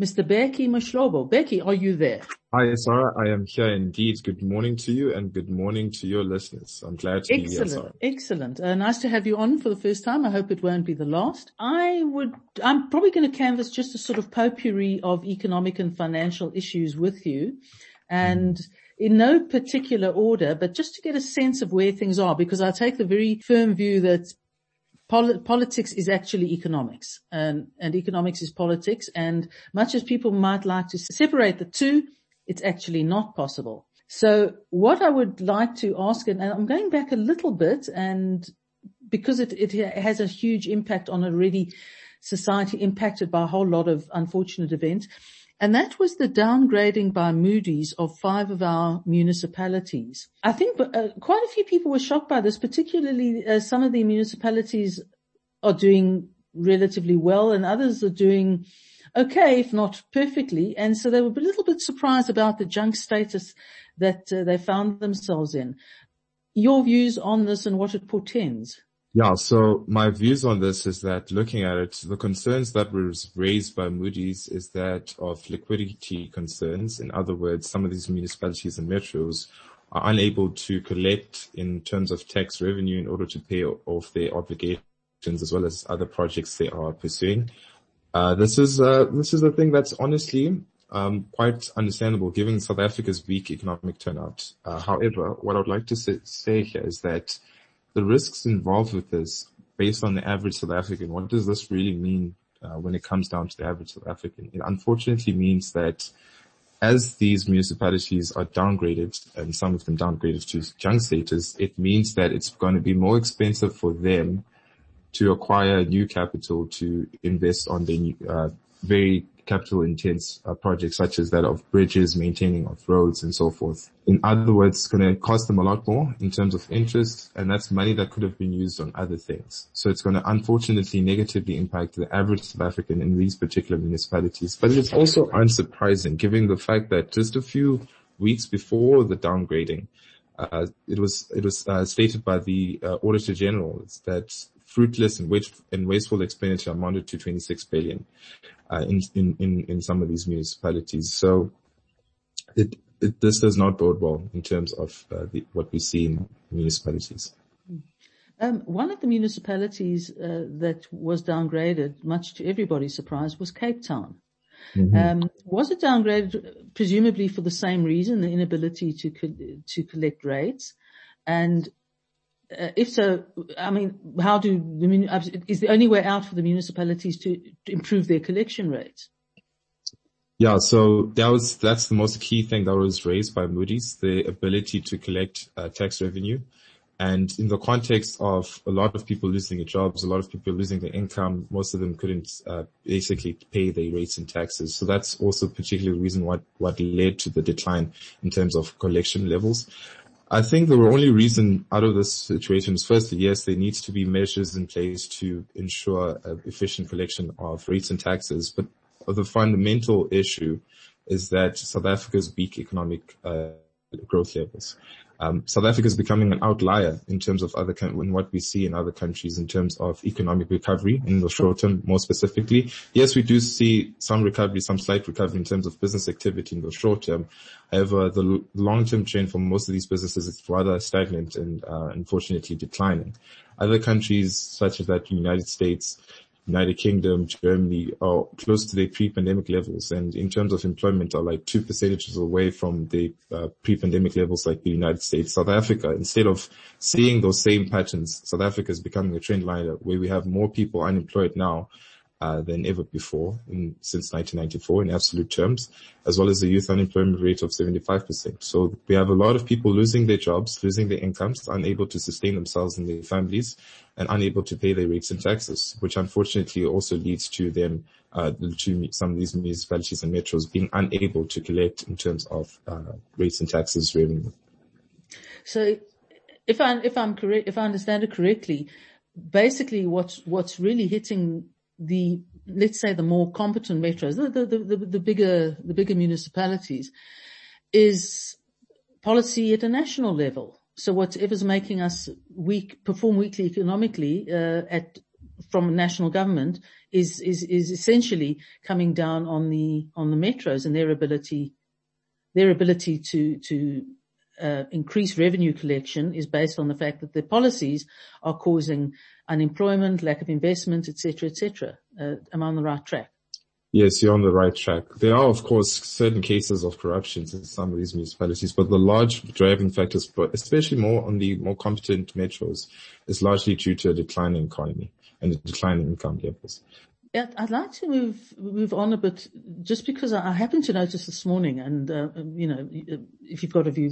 Mr. Bheki Mahlobo. Bheki, are you there? Hi, Sarah. I am here indeed. Good morning to you and good morning to your listeners. I'm glad to excellent, be here, Sarah. Excellent. Uh, nice to have you on for the first time. I hope it won't be the last. I would, I'm probably going to canvass just a sort of potpourri of economic and financial issues with you and in no particular order, but just to get a sense of where things are because I take the very firm view that Pol- politics is actually economics and, and economics is politics. And much as people might like to separate the two, it's actually not possible. So what I would like to ask, and I'm going back a little bit and because it, it has a huge impact on already society impacted by a whole lot of unfortunate events. And that was the downgrading by Moody's of five of our municipalities. I think uh, quite a few people were shocked by this, particularly uh, some of the municipalities are doing relatively well and others are doing okay, if not perfectly. And so they were a little bit surprised about the junk status that uh, they found themselves in. Your views on this and what it portends? Yeah, so my views on this is that looking at it, the concerns that were raised by Moody's is that of liquidity concerns. In other words, some of these municipalities and metros are unable to collect in terms of tax revenue in order to pay off their obligations as well as other projects they are pursuing. Uh, this is, uh, this is a thing that's honestly, um, quite understandable given South Africa's weak economic turnout. Uh, however, what I would like to say, say here is that the risks involved with this based on the average South African, what does this really mean uh, when it comes down to the average South African? It unfortunately means that as these municipalities are downgraded and some of them downgraded to junk status, it means that it's going to be more expensive for them to acquire new capital to invest on the uh, very capital intense uh, projects such as that of bridges, maintaining of roads and so forth. In other words, it's going to cost them a lot more in terms of interest and that's money that could have been used on other things. So it's going to unfortunately negatively impact the average South African in these particular municipalities. But it's also unsurprising given the fact that just a few weeks before the downgrading, uh, it was it was uh, stated by the uh, Auditor General that fruitless and, waste, and wasteful expenditure amounted to 26 billion uh, in, in, in, some of these municipalities. So it, it, this does not bode well in terms of uh, the, what we see in municipalities. Um, one of the municipalities uh, that was downgraded, much to everybody's surprise, was Cape Town. Mm-hmm. Um, was it downgraded presumably for the same reason, the inability to co- to collect rates? And uh, if so, I mean, how do the, is the only way out for the municipalities to, to improve their collection rates? Yeah, so that was, that's the most key thing that was raised by Moody's, the ability to collect uh, tax revenue. And in the context of a lot of people losing their jobs, a lot of people losing their income, most of them couldn't uh, basically pay their rates and taxes. So that's also particularly the reason what, what led to the decline in terms of collection levels. I think the only reason out of this situation is firstly, yes, there needs to be measures in place to ensure efficient collection of rates and taxes, but the fundamental issue is that South Africa's weak economic uh, growth levels. Um, South Africa is becoming an outlier in terms of other in what we see in other countries in terms of economic recovery in the short term, more specifically. Yes, we do see some recovery, some slight recovery in terms of business activity in the short term. However, the long term trend for most of these businesses is rather stagnant and uh, unfortunately declining. Other countries such as that United States, United Kingdom, Germany are close to their pre-pandemic levels and in terms of employment are like two percentages away from the uh, pre-pandemic levels like the United States. South Africa, instead of seeing those same patterns, South Africa is becoming a trend liner where we have more people unemployed now uh, than ever before in, since 1994 in absolute terms, as well as the youth unemployment rate of 75%. So we have a lot of people losing their jobs, losing their incomes, unable to sustain themselves and their families, and unable to pay their rates and taxes, which unfortunately also leads to them, uh, to some of these municipalities and metros being unable to collect in terms of uh, rates and taxes revenue. So if I if I'm correct, if I understand it correctly, basically what's what's really hitting the let's say the more competent metros, the the, the, the bigger the bigger municipalities, is policy at a national level. So whatever's making us weak perform weakly economically uh, at from national government is is is essentially coming down on the on the metros and their ability their ability to to uh, increase revenue collection is based on the fact that their policies are causing unemployment, lack of investment, etc., etc. Uh, am I on the right track? Yes, you're on the right track. There are, of course, certain cases of corruption in some of these municipalities, but the large driving factors, especially more on the more competent metros, is largely due to a declining economy and a declining income levels. Yeah, I'd like to move move on a bit, just because I, I happened to notice this morning, and uh, you know, if you've got a view,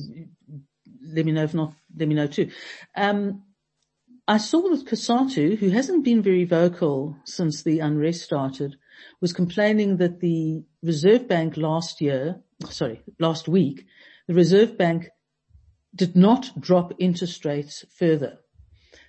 let me know. If not, let me know too. Um, I saw that COSATU, who hasn't been very vocal since the unrest started, was complaining that the Reserve Bank last year, sorry, last week, the Reserve Bank did not drop interest rates further.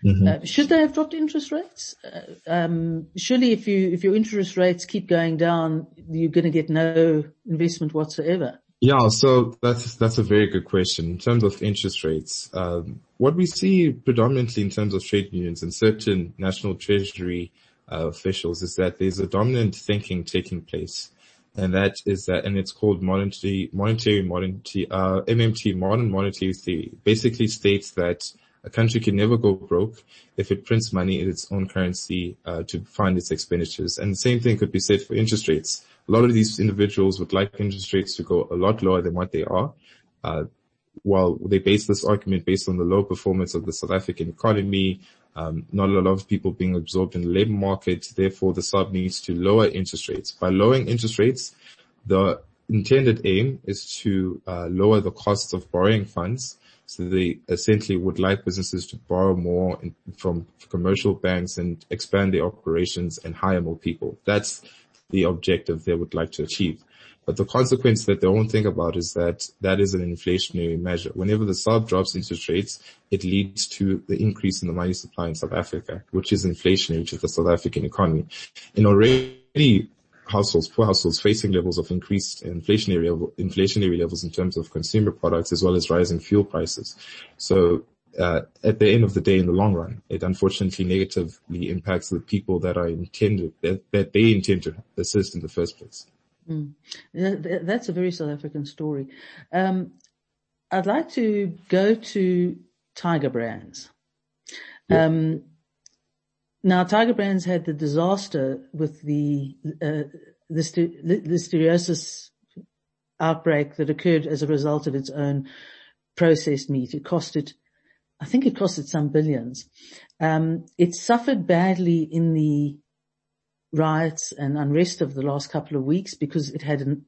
Mm-hmm. Uh, should they have dropped interest rates? Uh, um, surely if you, if your interest rates keep going down, you're going to get no investment whatsoever. Yeah, so that's that's a very good question. In terms of interest rates, um, what we see predominantly in terms of trade unions and certain national treasury uh, officials is that there's a dominant thinking taking place, and that is that, and it's called monetary monetary monetary uh, MMT modern monetary theory. Basically states that a country can never go broke if it prints money in its own currency uh, to fund its expenditures. And the same thing could be said for interest rates. A lot of these individuals would like interest rates to go a lot lower than what they are. Uh, while they base this argument based on the low performance of the South African economy, um, not a lot of people being absorbed in the labor market, therefore the SARB needs to lower interest rates. By lowering interest rates, the intended aim is to uh, lower the cost of borrowing funds so they essentially would like businesses to borrow more in, from commercial banks and expand their operations and hire more people. That's the objective they would like to achieve. But the consequence that they won't think about is that that is an inflationary measure. Whenever the SARB drops interest rates, it leads to the increase in the money supply in South Africa, which is inflationary to the South African economy. And already households, poor households facing levels of increased inflationary, inflationary levels in terms of consumer products as well as rising fuel prices. So uh, at the end of the day, in the long run, it unfortunately negatively impacts the people that are intended, that, that they intend to assist in the first place. Mm. That's a very South African story. Um, I'd like to go to Tiger Brands. Um, now, Tiger Brands had the disaster with the uh, listeriosis outbreak that occurred as a result of its own processed meat. It cost it, I think it cost it some billions. Um, it suffered badly in the riots and unrest of the last couple of weeks because it had an,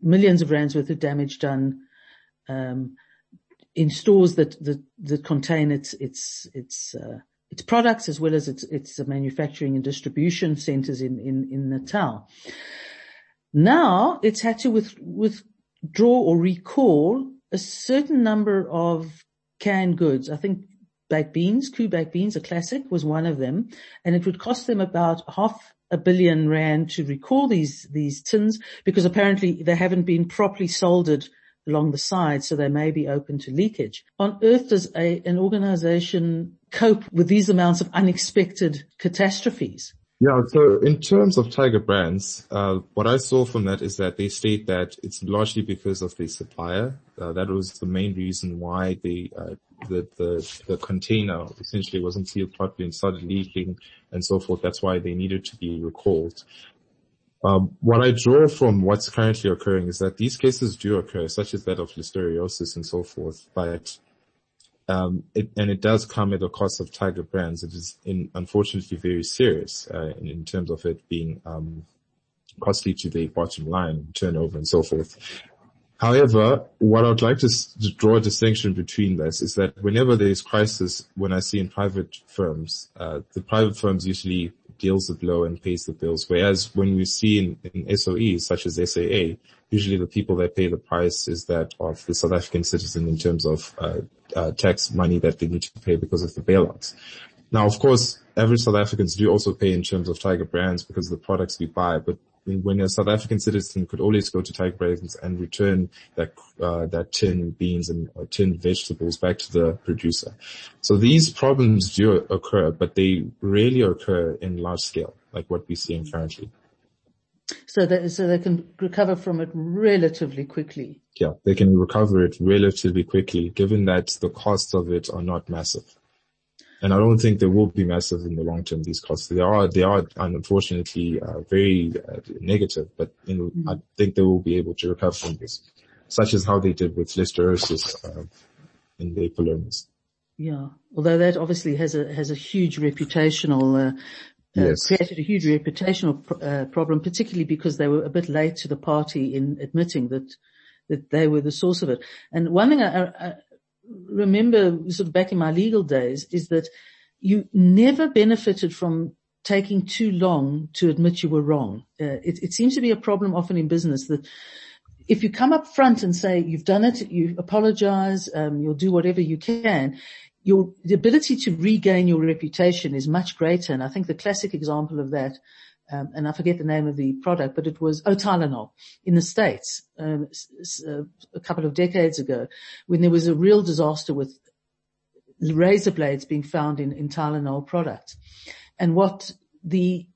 millions of rands worth of damage done um, in stores that that, that contain its its its uh, its products as well as its, its manufacturing and distribution centers in, in, in Natal. Now it's had to with, withdraw or recall a certain number of canned goods. I think baked beans, Koo baked beans, a classic was one of them. And it would cost them about half a billion rand to recall these, these tins because apparently they haven't been properly soldered along the side, so they may be open to leakage. On earth does a, an organization cope with these amounts of unexpected catastrophes? Yeah, so in terms of Tiger Brands, uh, what I saw from that is that they state that it's largely because of the supplier. Uh, that was the main reason why the, uh, the, the, the container essentially wasn't sealed properly and started leaking and so forth. That's why they needed to be recalled. Um, what I draw from what's currently occurring is that these cases do occur, such as that of listeriosis and so forth, but um, it, and it does come at a cost of Tiger Brands. It is in, unfortunately very serious uh, in, in, terms of it being um, costly to the bottom line, turnover, and so forth. However, what I'd like to, s- to draw a distinction between this is that whenever there is crisis, when I see in private firms, uh, the private firms usually deals the blow and pays the bills. Whereas when we see in, in SOEs such as SAA, usually the people that pay the price is that of the South African citizen in terms of uh, uh, tax money that they need to pay because of the bailouts. Now, of course, average South Africans do also pay in terms of Tiger brands because of the products we buy, but when a South African citizen could always go to Tiger Brands and return that uh, that tin beans and uh, tin vegetables back to the producer. So these problems do occur, but they rarely occur in large scale, like what we're seeing currently. So that so they can recover from it relatively quickly. Yeah, they can recover it relatively quickly, given that the costs of it are not massive and I don't think they will be massive in the long term. These costs they are they are unfortunately uh, very uh, negative, but you know, mm-hmm. I think they will be able to recover from this, such as how they did with listeriosis uh, in the polonies. Yeah, although that obviously has a has a huge reputational. Uh, uh yes. created a huge reputational pr- uh, problem, particularly because they were a bit late to the party in admitting that that they were the source of it. And one thing I, I, remember sort of back in my legal days is that you never benefited from taking too long to admit you were wrong. Uh, it, it, seems to be a problem often in business that if you come up front and say you've done it, you apologize, um, you'll do whatever you can, your the ability to regain your reputation is much greater. And I think the classic example of that um, and I forget the name of the product, but it was Otylenol in the States um, uh, a couple of decades ago when there was a real disaster with razor blades being found in, in Tylenol products. And what the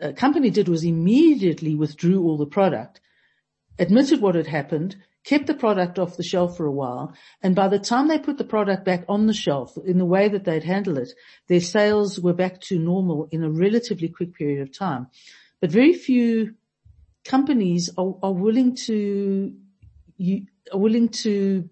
uh, company did was immediately withdrew all the product, admitted what had happened, kept the product off the shelf for a while, and by the time they put the product back on the shelf in the way that they'd handle it, their sales were back to normal in a relatively quick period of time. But very few companies are, are willing to, you, are willing to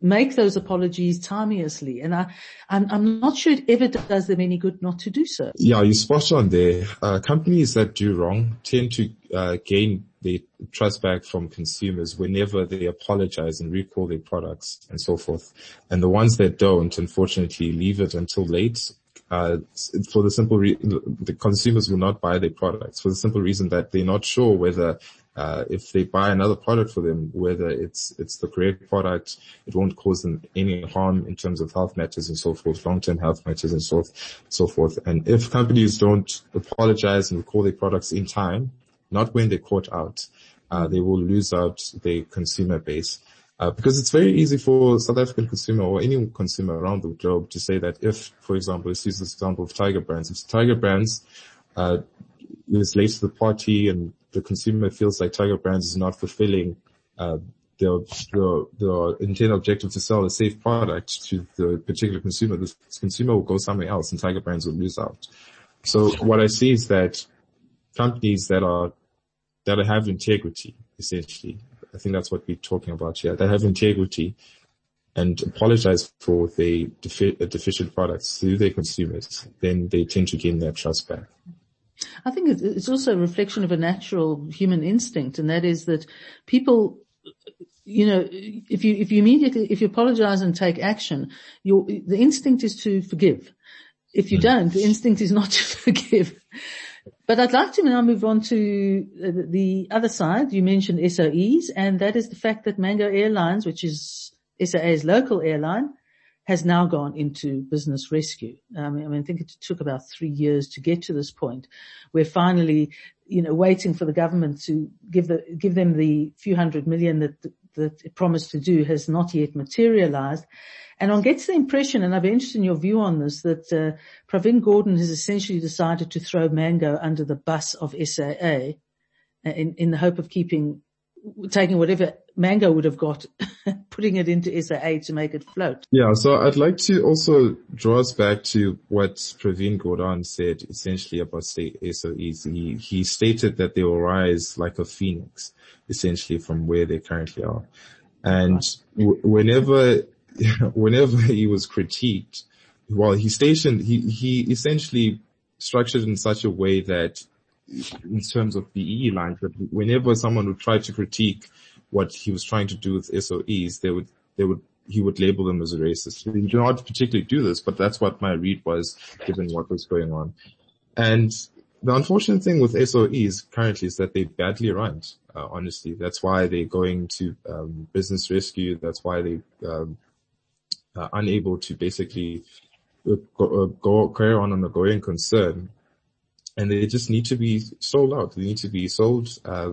make those apologies timeously. And I, I'm, I'm, not sure it ever does them any good not to do so. Yeah, you're spot on there. Uh, companies that do wrong tend to uh, gain the trust back from consumers whenever they apologize and recall their products and so forth. And the ones that don't, unfortunately, leave it until late. Uh, for the simple reason, the consumers will not buy their products for the simple reason that they're not sure whether uh, if they buy another product for them, whether it's it's the correct product, it won't cause them any harm in terms of health matters and so forth, long-term health matters and so forth and so forth. And if companies don't apologize and recall their products in time, not when they're caught out. Uh, they will lose out their consumer base. Uh, because it's very easy for South African consumer or any consumer around the globe to say that if, for example, let's use this example of Tiger Brands. If Tiger Brands uh, is late to the party and the consumer feels like Tiger Brands is not fulfilling uh, their, their, their intended objective to sell a safe product to the particular consumer, the consumer will go somewhere else and Tiger Brands will lose out. So what I see is that companies that are that have integrity, essentially. I think that's what we're talking about here. That have integrity and apologize for the defi- deficient products to their consumers, then they tend to gain their trust back. I think it's also a reflection of a natural human instinct, and that is that people, you know, if you if you immediately if you apologize and take action, your the instinct is to forgive. If you mm. don't, the instinct is not to forgive. But I'd like to now move on to the other side. You mentioned SOEs, and that is the fact that Mango Airlines, which is SAA's local airline, has now gone into business rescue. Um, I mean, I think it took about three years to get to this point where finally, you know, waiting for the government to give the, give them the few hundred million that, that it promised to do has not yet materialized. And one gets the impression, and I'd be interested in your view on this, that uh, Pravin Gordhan has essentially decided to throw Mango under the bus of SAA in, in the hope of keeping, taking whatever Mango would have got, putting it into SAA to make it float. Yeah, so I'd like to also draw us back to what Pravin Gordhan said essentially about SOEs. He, he stated that they will rise like a phoenix, essentially from where they currently are. And w- whenever whenever he was critiqued, well, he stationed, he, he essentially structured in such a way that in terms of the BE lines, that whenever someone would try to critique what he was trying to do with SOEs, they would, they would, he would label them as a racist. He did not particularly do this, but that's what my read was given what was going on. And the unfortunate thing with SOEs currently is that they're badly run. Uh, honestly, that's why they're going to um, business rescue. That's why they um, are unable to basically uh, go, uh, go carry on on a going concern, and they just need to be sold out. They need to be sold. Uh,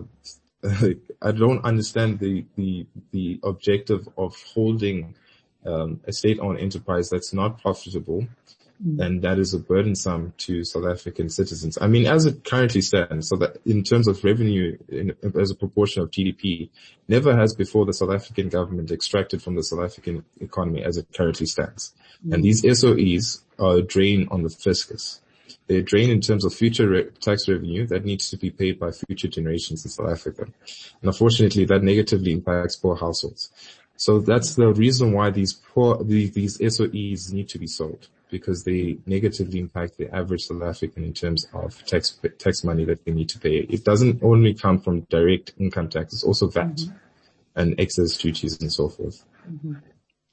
I don't understand the the the objective of holding um, a state-owned enterprise that's not profitable Mm. and that is a burdensome to South African citizens. I mean, as it currently stands, so that in terms of revenue in, as a proportion of GDP, never has before the South African government extracted from the South African economy as it currently stands. Mm. And these SOEs are a drain on the fiscus. They're a drain in terms of future re- tax revenue that needs to be paid by future generations in South Africa. And unfortunately, that negatively impacts poor households. So that's the reason why these poor, these, these SOEs need to be sold because they negatively impact the average South African in terms of tax tax money that they need to pay. It doesn't only come from direct income tax; it's also VAT mm-hmm. and excise duties and so forth. Mm-hmm.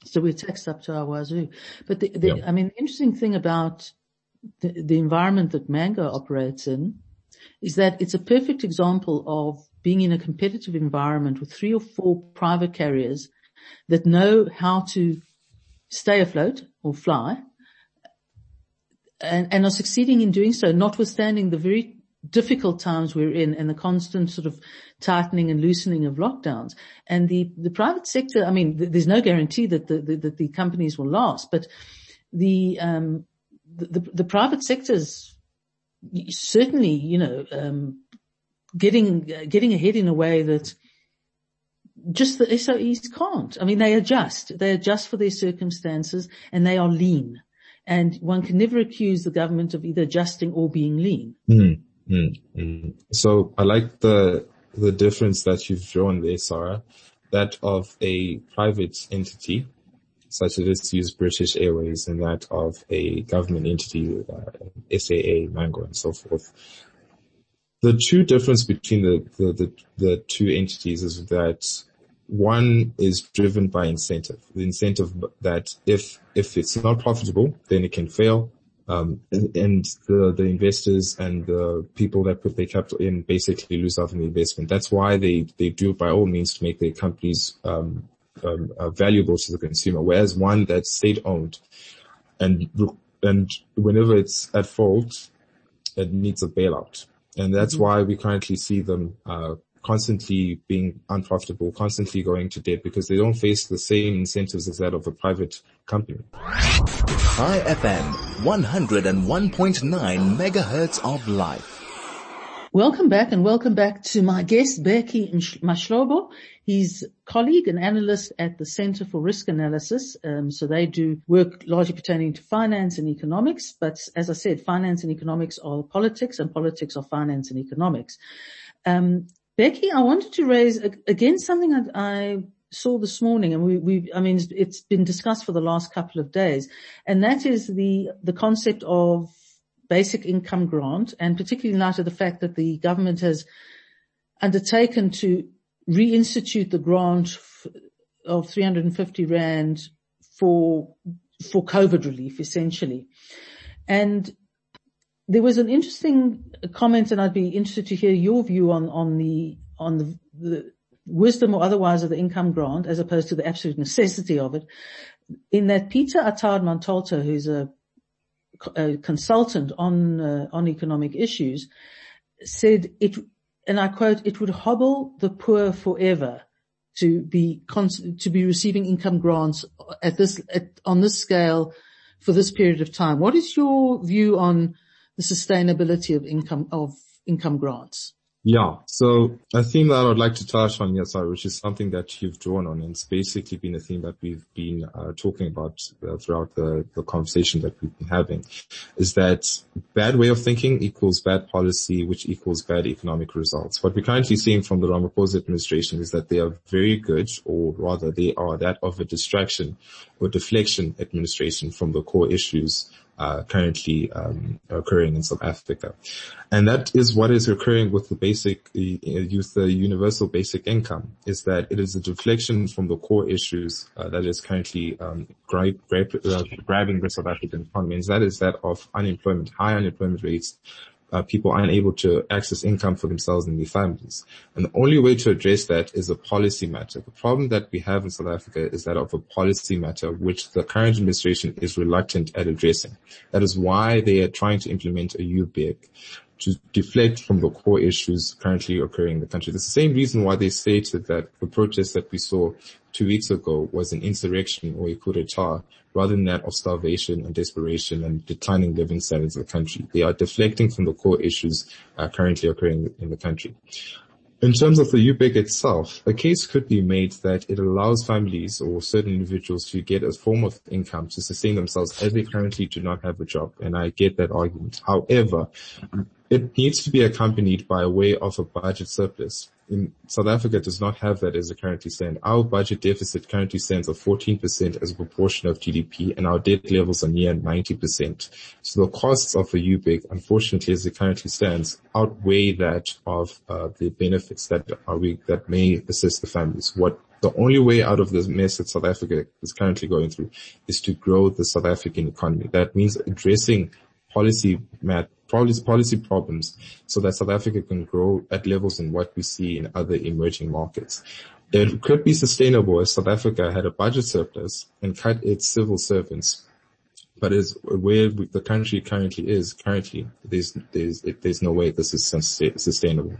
So we're taxed up to our wazoo. But the, the yeah. I mean, the interesting thing about the, environment that Mango operates in is that it's a perfect example of being in a competitive environment with three or four private carriers that know how to stay afloat or fly and, and are succeeding in doing so, notwithstanding the very difficult times we're in and the constant sort of tightening and loosening of lockdowns. And the, the private sector, I mean, th- there's no guarantee that the, the, that the companies will last, but the, um, the, the, private sectors certainly, you know, um, getting, uh, getting ahead in a way that just the SOEs can't. I mean, they adjust, they adjust for their circumstances and they are lean and one can never accuse the government of either adjusting or being lean. Mm, mm, mm. So I like the the difference that you've drawn there, Sarah, that of a private entity, such as let's use British Airways, and that of a government entity, uh, SAA, Mango, and so forth. The true difference between the, the, the, the two entities is that one is driven by incentive. The incentive that if, if it's not profitable, then it can fail. Um, and, the, the investors and the people that put their capital in basically lose out on the investment. That's why they, they do by all means to make their companies, um, um, uh, valuable to the consumer. Whereas one that's state owned and, and whenever it's at fault, it needs a bailout. And that's why we currently see them, uh, constantly being unprofitable, constantly going to debt because they don't face the same incentives as that of a private company. Chai FM, 101.9 megahertz of life. Welcome back and welcome back to my guest, Bheki Mahlobo. He's colleague and analyst at the Center for Risk Analysis. Um, so they do work largely pertaining to finance and economics. But as I said, finance and economics are politics and politics are finance and economics. Um, Bheki, I wanted to raise again something I saw this morning and we, we, I mean, it's been discussed for the last couple of days and that is the, the concept of basic income grant and particularly in light of the fact that the government has undertaken to reinstitute the grant of 350 rand for, for COVID relief essentially. And there was an interesting comment and I'd be interested to hear your view on, on the, on the, the wisdom or otherwise of the income grant as opposed to the absolute necessity of it. In that Peter Attard Montalto, who's a, a consultant on, uh, on economic issues said it, and I quote, it would hobble the poor forever to be, to be receiving income grants at this, at, on this scale for this period of time. What is your view on the sustainability of income, of income grants? Yeah. So a theme that I would like to touch on, yes, which is something that you've drawn on, and it's basically been a theme that we've been uh, talking about uh, throughout the, the conversation that we've been having, is that bad way of thinking equals bad policy, which equals bad economic results. What we're currently seeing from the Ramaphosa administration is that they are very good, or rather they are that of a distraction or deflection administration from the core issues uh, currently um, occurring in South Africa. And that is what is occurring with the basic, with the universal basic income, is that it is a deflection from the core issues uh, that is currently um, gra- gra- uh, grabbing the South African economy, and that is that of unemployment, high unemployment rates, uh, people unable to access income for themselves and their families. And the only way to address that is a policy matter. The problem that we have in South Africa is that of a policy matter which the current administration is reluctant at addressing. That is why they are trying to implement a UBIC to deflect from the core issues currently occurring in the country. It's the same reason why they stated that the protest that we saw two weeks ago was an insurrection or a coup d'etat rather than that of starvation and desperation and declining living standards of the country. They are deflecting from the core issues uh, currently occurring in the country. In terms of the UBIC itself, a case could be made that it allows families or certain individuals to get a form of income to sustain themselves as they currently do not have a job. And I get that argument. However, it needs to be accompanied by a way of a budget surplus. In South Africa does not have that as it currently stands. Our budget deficit currently stands at 14% as a proportion of GDP and our debt levels are near 90%. So the costs of a UBIC, unfortunately as it currently stands, outweigh that of uh, the benefits that are we, that may assist the families. What the only way out of this mess that South Africa is currently going through is to grow the South African economy. That means addressing policy mat, policy, policy problems so that South Africa can grow at levels in what we see in other emerging markets. It could be sustainable if South Africa had a budget surplus and cut its civil servants but as where the country currently is currently there's there's there's no way this is sustainable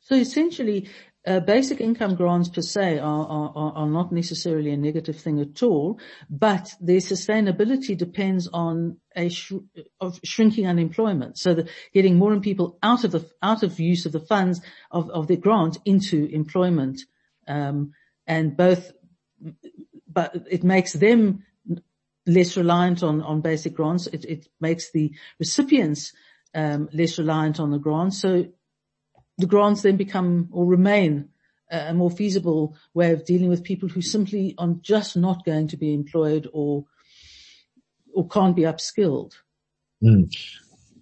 so essentially uh, basic income grants per se are, are, are not necessarily a negative thing at all, but their sustainability depends on a sh- of shrinking unemployment. So getting more and people out of the out of use of the funds of, of their grant into employment, um, and both, but it makes them less reliant on on basic grants. It, it makes the recipients um, less reliant on the grants. So the grants then become or remain a more feasible way of dealing with people who simply are just not going to be employed or or can't be upskilled. Mm.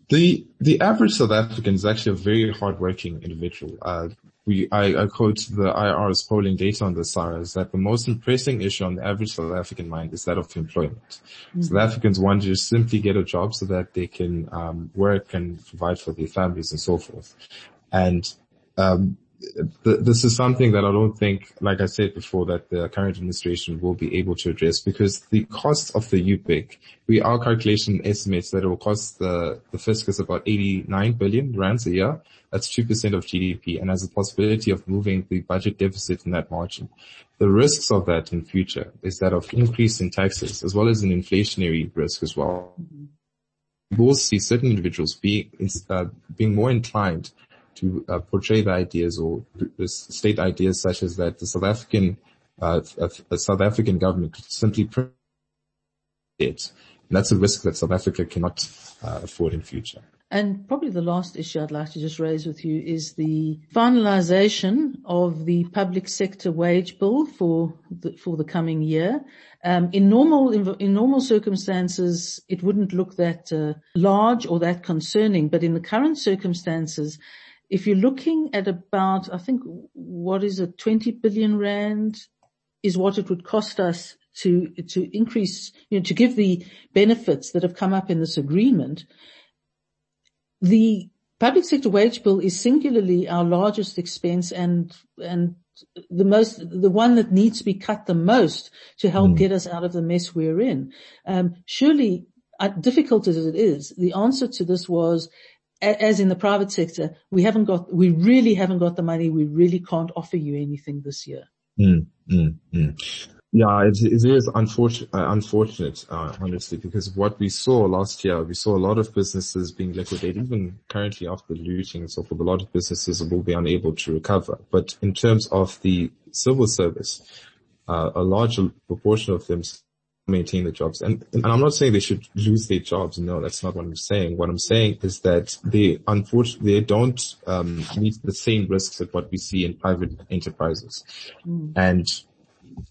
The the average South African is actually a very hardworking individual. Uh, we I, I, quote the IRR's polling data on this SARA is that the most impressing issue on the average South African mind is that of employment. Mm-hmm. South Africans want to just simply get a job so that they can um, work and provide for their families and so forth. And um, th- this is something that I don't think, like I said before, that the current administration will be able to address because the cost of the UBIC, we our calculation estimates that it will cost the, the fiscus about 89 billion rands a year. That's 2% of GDP and has a possibility of moving the budget deficit in that margin. The risks of that in future is that of increase in taxes as well as an inflationary risk as well. We will see certain individuals being, uh, being more inclined to uh, portray the ideas or state ideas such as that the South African uh, South African government could simply it. And that's a risk that South Africa cannot uh, afford in future. And probably the last issue I'd like to just raise with you is the finalization of the public sector wage bill for the, for the coming year. Um, in normal in, in, normal circumstances, it wouldn't look that uh, large or that concerning, but in the current circumstances, if you're looking at about, I think, what is it, 20 billion rand is what it would cost us to, to increase, you know, to give the benefits that have come up in this agreement. The public sector wage bill is singularly our largest expense and, and the most, the one that needs to be cut the most to help mm. get us out of the mess we're in. Um, surely, uh, difficult as it is, the answer to this was as in the private sector, we haven't got, we really haven't got the money. We really can't offer you anything this year. Mm, mm, mm. Yeah, it, it is unfortunate, uh, unfortunate, uh, honestly, because what we saw last year, we saw a lot of businesses being liquidated, even currently after looting so forth, a lot of businesses will be unable to recover. But in terms of the civil service, uh, a large proportion of them maintain the jobs. And, and I'm not saying they should lose their jobs. No, that's not what I'm saying. What I'm saying is that they unfortunately, they don't, um, meet the same risks that what we see in private enterprises. Mm. And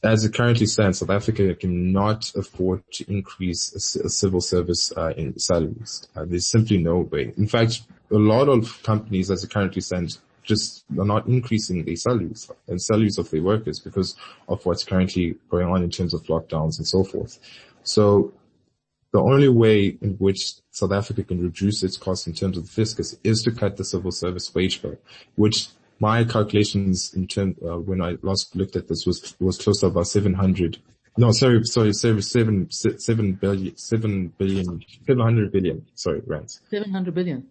as it currently stands, South Africa cannot afford to increase a, a civil service uh, in salaries. Uh, there's simply no way. In fact, a lot of companies, as it currently stands, just are not increasing their salaries and salaries of their workers because of what's currently going on in terms of lockdowns and so forth. So the only way in which South Africa can reduce its costs in terms of the fiscus is to cut the civil service wage bill, which my calculations in term, uh, when I last looked at this was, was close to about 700. No, sorry, sorry, seven, seven, seven billion, seven billion, 700 billion, sorry, rands. 700 billion.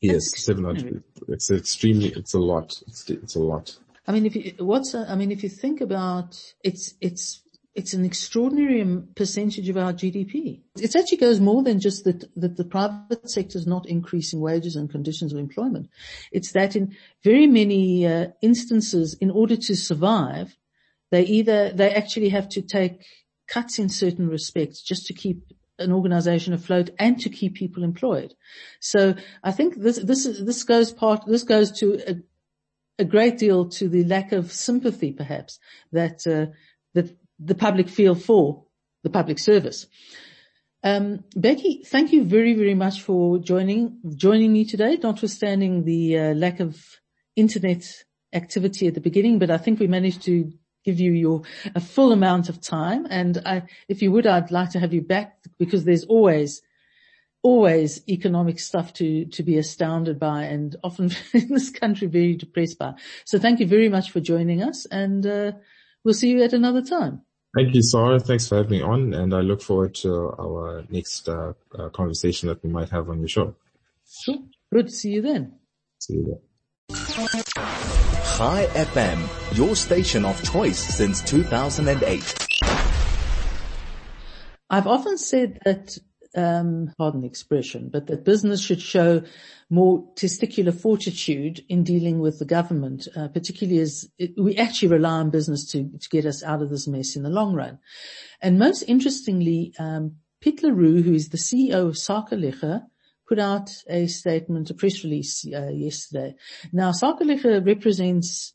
Yes, 700. It's extremely, it's a lot. It's, it's a lot. I mean, if you, what's, I mean, if you think about, it's, it's it's an extraordinary percentage of our GDP. It actually goes more than just that, that the private sector is not increasing wages and conditions of employment. It's that in very many uh, instances, in order to survive, they either, they actually have to take cuts in certain respects just to keep an organization afloat and to keep people employed. So I think this, this, this goes part, this goes to a, a great deal to the lack of sympathy perhaps that, uh, that the public feel for the public service. Um, Bheki, thank you very, very much for joining, joining me today, notwithstanding the uh, lack of internet activity at the beginning, but I think we managed to give you your, a full amount of time. And I, if you would, I'd like to have you back because there's always, always economic stuff to, to be astounded by and often in this country very depressed by. So thank you very much for joining us and, uh, we'll see you at another time. Thank you, Sarah. Thanks for having me on, and I look forward to our next uh, uh, conversation that we might have on the show. Sure. Good. To see you then. See you then. Chai FM, your station of choice since 2008. I've often said that um, pardon the expression, but that business should show more testicular fortitude in dealing with the government, uh, particularly as it, we actually rely on business to, to get us out of this mess in the long run. And most interestingly, um, who is the CEO of Sakeliga, put out a statement, a press release uh, yesterday. Now, Sakeliga represents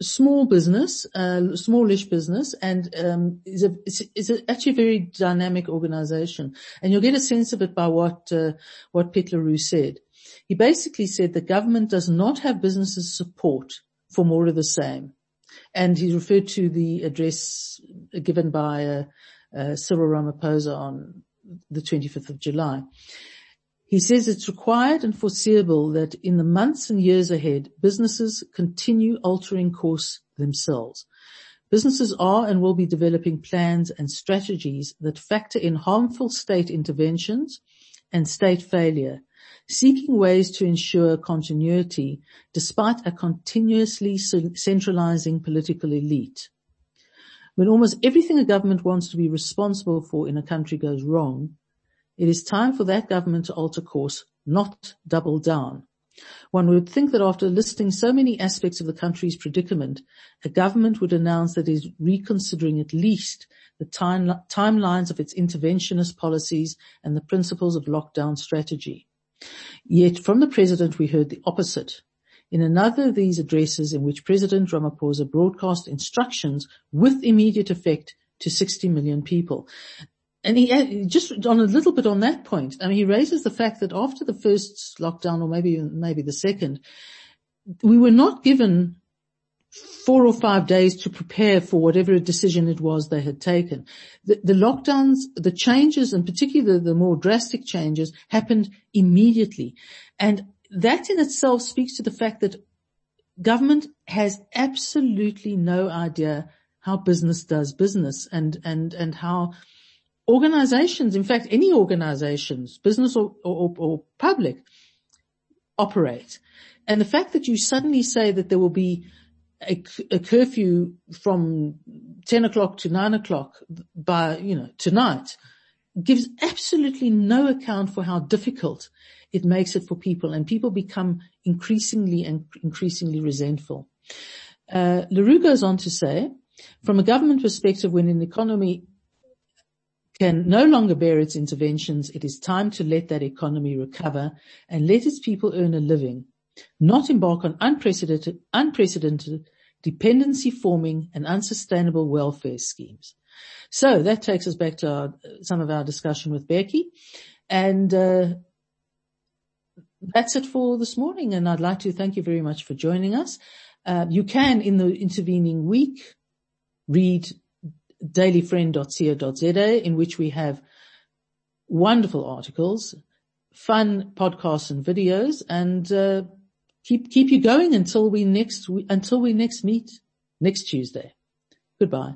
small business, uh, smallish business, and um, is a is a actually a very dynamic organization. And you'll get a sense of it by what uh, what Piet le said. He basically said the government does not have businesses support for more of the same, and he referred to the address given by uh, uh Cyril Ramaphosa on the 25th of July. He says it's required and foreseeable that in the months and years ahead, businesses continue altering course themselves. Businesses are and will be developing plans and strategies that factor in harmful state interventions and state failure, seeking ways to ensure continuity despite a continuously centralizing political elite. When almost everything a government wants to be responsible for in a country goes wrong, it is time for that government to alter course, not double down. One would think that after listing so many aspects of the country's predicament, a government would announce that it is reconsidering at least the time, timelines of its interventionist policies and the principles of lockdown strategy. Yet from the president we heard the opposite. In another of these addresses in which President Ramaphosa broadcast instructions with immediate effect to 60 million people and he just on a little bit on that point. I mean, he raises the fact that after the first lockdown, or maybe maybe the second, we were not given four or five days to prepare for whatever decision it was they had taken. The, the lockdowns, the changes, and particularly the, the more drastic changes, happened immediately, and that in itself speaks to the fact that government has absolutely no idea how business does business and and and how organizations, in fact, any organizations, business or, or, or public, operate. And the fact that you suddenly say that there will be a, a, curfew from 10 o'clock to 9 o'clock by, you know, tonight gives absolutely no account for how difficult it makes it for people and people become increasingly and increasingly resentful. Uh, le Roux goes on to say, from a government perspective, when an economy can no longer bear its interventions, it is time to let that economy recover and let its people earn a living, not embark on unprecedented, unprecedented dependency forming and unsustainable welfare schemes. So that takes us back to our, some of our discussion with Bheki and, uh, that's it for this morning and I'd like to thank you very much for joining us. Uh, you can in the intervening week read dailyfriend.co.za in which we have wonderful articles, fun podcasts and videos, and uh, keep keep you going until we next until we next meet next Tuesday. Goodbye.